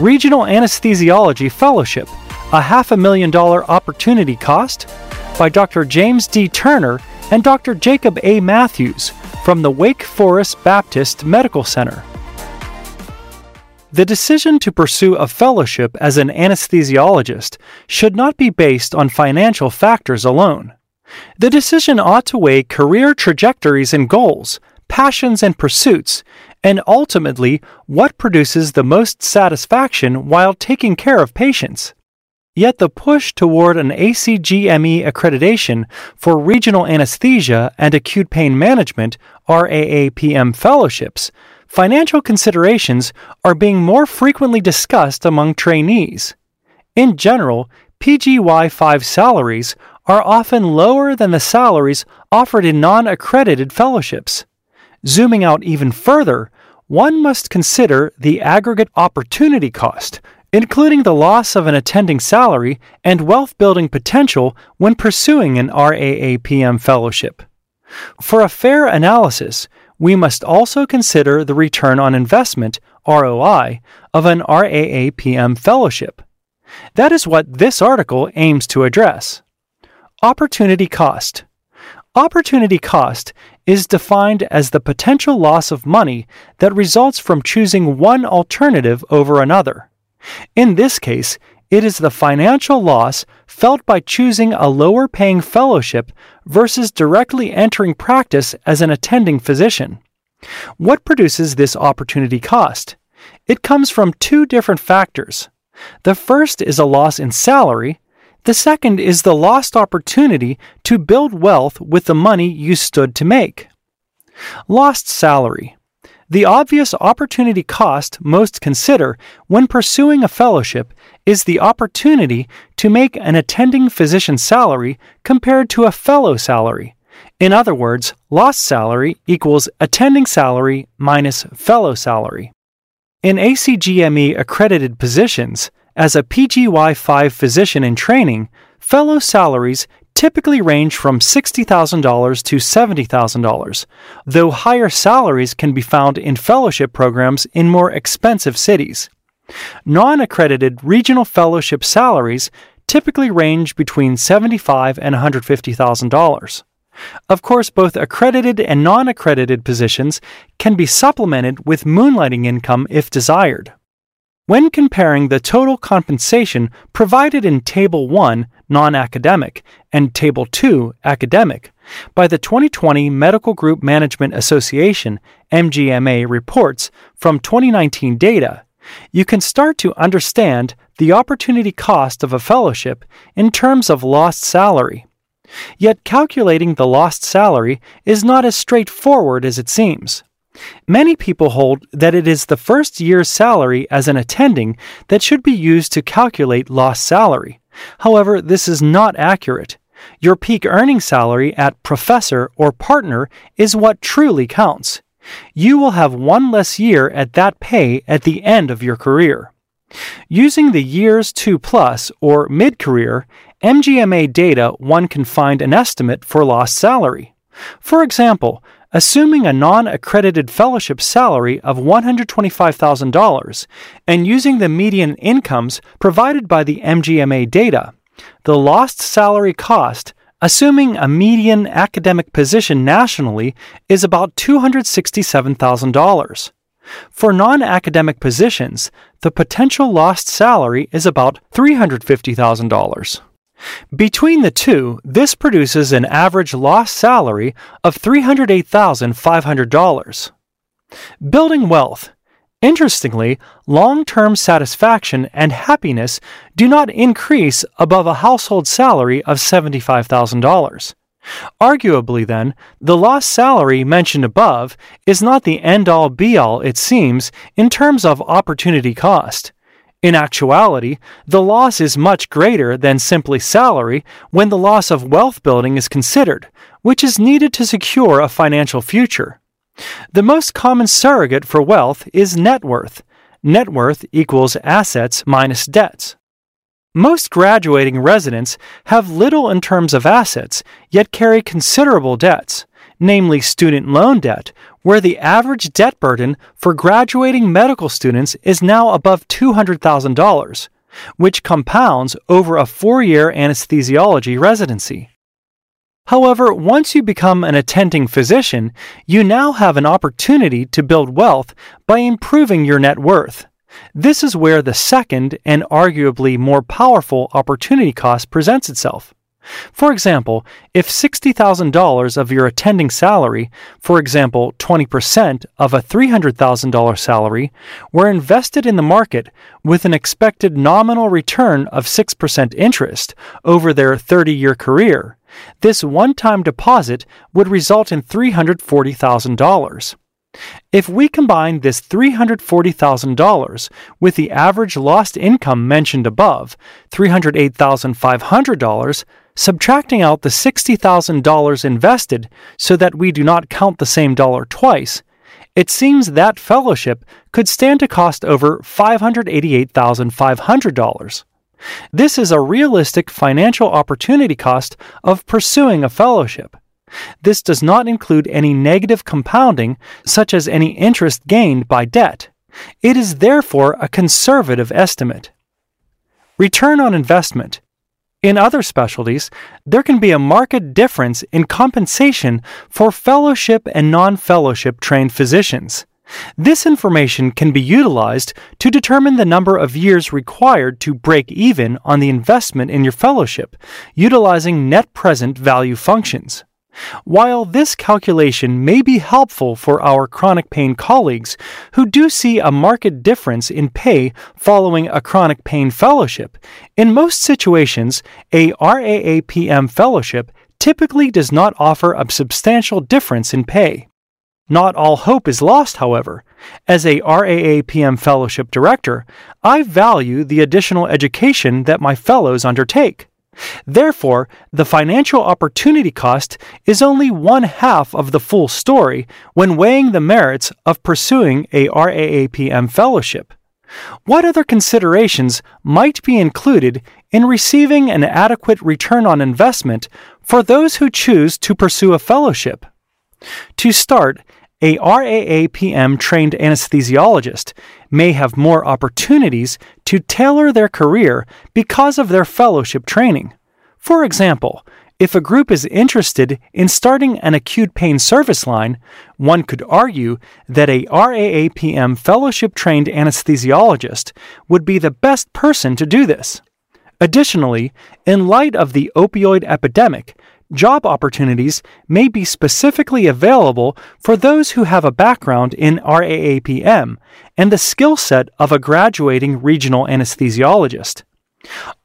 Regional Anesthesiology Fellowship, a half a million dollar opportunity cost, by Dr. James D. Turner and Dr. Jacob A. Matthews from the Wake Forest Baptist Medical Center. The decision to pursue a fellowship as an anesthesiologist should not be based on financial factors alone. The decision ought to weigh career trajectories and goals, passions and pursuits, and ultimately what produces the most satisfaction while taking care of patients. Yet the push toward an ACGME accreditation for regional anesthesia and acute pain management RAAPM fellowships, financial considerations are being more frequently discussed among trainees. In general, PGY 5 salaries are often lower than the salaries offered in non accredited fellowships. Zooming out even further, one must consider the aggregate opportunity cost, including the loss of an attending salary and wealth building potential when pursuing an RAAPM fellowship. For a fair analysis, we must also consider the return on investment ROI of an RAAPM fellowship. That is what this article aims to address. Opportunity cost. Opportunity cost is defined as the potential loss of money that results from choosing one alternative over another. In this case, it is the financial loss felt by choosing a lower paying fellowship versus directly entering practice as an attending physician. What produces this opportunity cost? It comes from two different factors. The first is a loss in salary, the second is the lost opportunity to build wealth with the money you stood to make. Lost salary. The obvious opportunity cost most consider when pursuing a fellowship is the opportunity to make an attending physician salary compared to a fellow salary. In other words, lost salary equals attending salary minus fellow salary. In ACGME accredited positions, as a PGY 5 physician in training, fellow salaries typically range from $60,000 to $70,000, though higher salaries can be found in fellowship programs in more expensive cities. Non accredited regional fellowship salaries typically range between $75,000 and $150,000. Of course, both accredited and non accredited positions can be supplemented with moonlighting income if desired. When comparing the total compensation provided in Table 1, non academic, and Table 2, academic, by the 2020 Medical Group Management Association MGMA reports from 2019 data, you can start to understand the opportunity cost of a fellowship in terms of lost salary. Yet calculating the lost salary is not as straightforward as it seems. Many people hold that it is the first year's salary as an attending that should be used to calculate lost salary. However, this is not accurate. Your peak earning salary at professor or partner is what truly counts. You will have one less year at that pay at the end of your career. Using the years 2 plus or mid career MGMA data, one can find an estimate for lost salary. For example, assuming a non accredited fellowship salary of $125,000 and using the median incomes provided by the MGMA data, the lost salary cost, assuming a median academic position nationally, is about $267,000. For non academic positions, the potential lost salary is about $350,000. Between the two, this produces an average lost salary of $308,500. Building wealth. Interestingly, long term satisfaction and happiness do not increase above a household salary of $75,000. Arguably, then, the lost salary mentioned above is not the end all be all, it seems, in terms of opportunity cost. In actuality, the loss is much greater than simply salary when the loss of wealth building is considered, which is needed to secure a financial future. The most common surrogate for wealth is net worth. Net worth equals assets minus debts. Most graduating residents have little in terms of assets, yet carry considerable debts, namely student loan debt, where the average debt burden for graduating medical students is now above $200,000, which compounds over a four year anesthesiology residency. However, once you become an attending physician, you now have an opportunity to build wealth by improving your net worth. This is where the second and arguably more powerful opportunity cost presents itself. For example, if $60,000 of your attending salary, for example, 20% of a $300,000 salary, were invested in the market with an expected nominal return of 6% interest over their 30 year career, this one time deposit would result in $340,000. If we combine this $340,000 with the average lost income mentioned above, $308,500, subtracting out the $60,000 invested so that we do not count the same dollar twice, it seems that fellowship could stand to cost over $588,500. This is a realistic financial opportunity cost of pursuing a fellowship. This does not include any negative compounding, such as any interest gained by debt. It is therefore a conservative estimate. Return on investment. In other specialties, there can be a marked difference in compensation for fellowship and non fellowship trained physicians. This information can be utilized to determine the number of years required to break even on the investment in your fellowship, utilizing net present value functions. While this calculation may be helpful for our chronic pain colleagues who do see a marked difference in pay following a chronic pain fellowship, in most situations, a RAAPM fellowship typically does not offer a substantial difference in pay. Not all hope is lost, however. As a RAAPM Fellowship Director, I value the additional education that my fellows undertake. Therefore, the financial opportunity cost is only one half of the full story when weighing the merits of pursuing a RAAPM fellowship. What other considerations might be included in receiving an adequate return on investment for those who choose to pursue a fellowship? To start, a RAAPM trained anesthesiologist may have more opportunities to tailor their career because of their fellowship training. For example, if a group is interested in starting an acute pain service line, one could argue that a RAAPM fellowship trained anesthesiologist would be the best person to do this. Additionally, in light of the opioid epidemic, job opportunities may be specifically available for those who have a background in RAAPM and the skill set of a graduating regional anesthesiologist.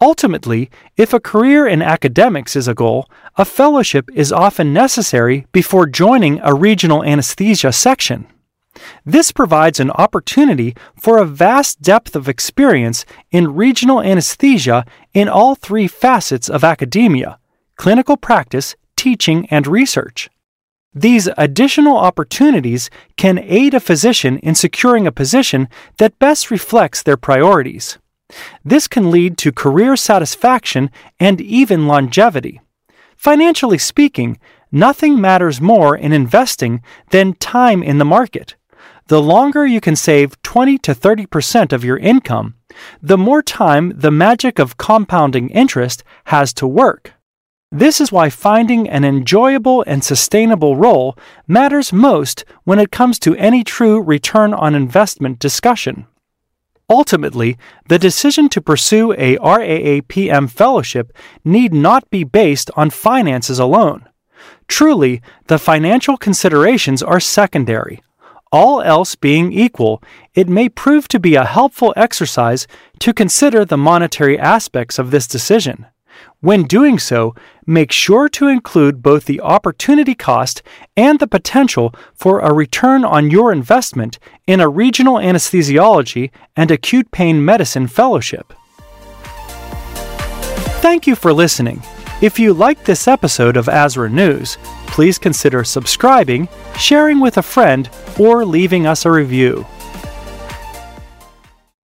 Ultimately, if a career in academics is a goal, a fellowship is often necessary before joining a regional anesthesia section. This provides an opportunity for a vast depth of experience in regional anesthesia in all three facets of academia clinical practice, teaching, and research. These additional opportunities can aid a physician in securing a position that best reflects their priorities. This can lead to career satisfaction and even longevity. Financially speaking, nothing matters more in investing than time in the market. The longer you can save 20 to 30% of your income, the more time the magic of compounding interest has to work. This is why finding an enjoyable and sustainable role matters most when it comes to any true return on investment discussion. Ultimately, the decision to pursue a RAAPM fellowship need not be based on finances alone. Truly, the financial considerations are secondary. All else being equal, it may prove to be a helpful exercise to consider the monetary aspects of this decision. When doing so, make sure to include both the opportunity cost and the potential for a return on your investment in a regional anesthesiology and acute pain medicine fellowship. Thank you for listening. If you liked this episode of ASRA News, please consider subscribing, sharing with a friend, or leaving us a review.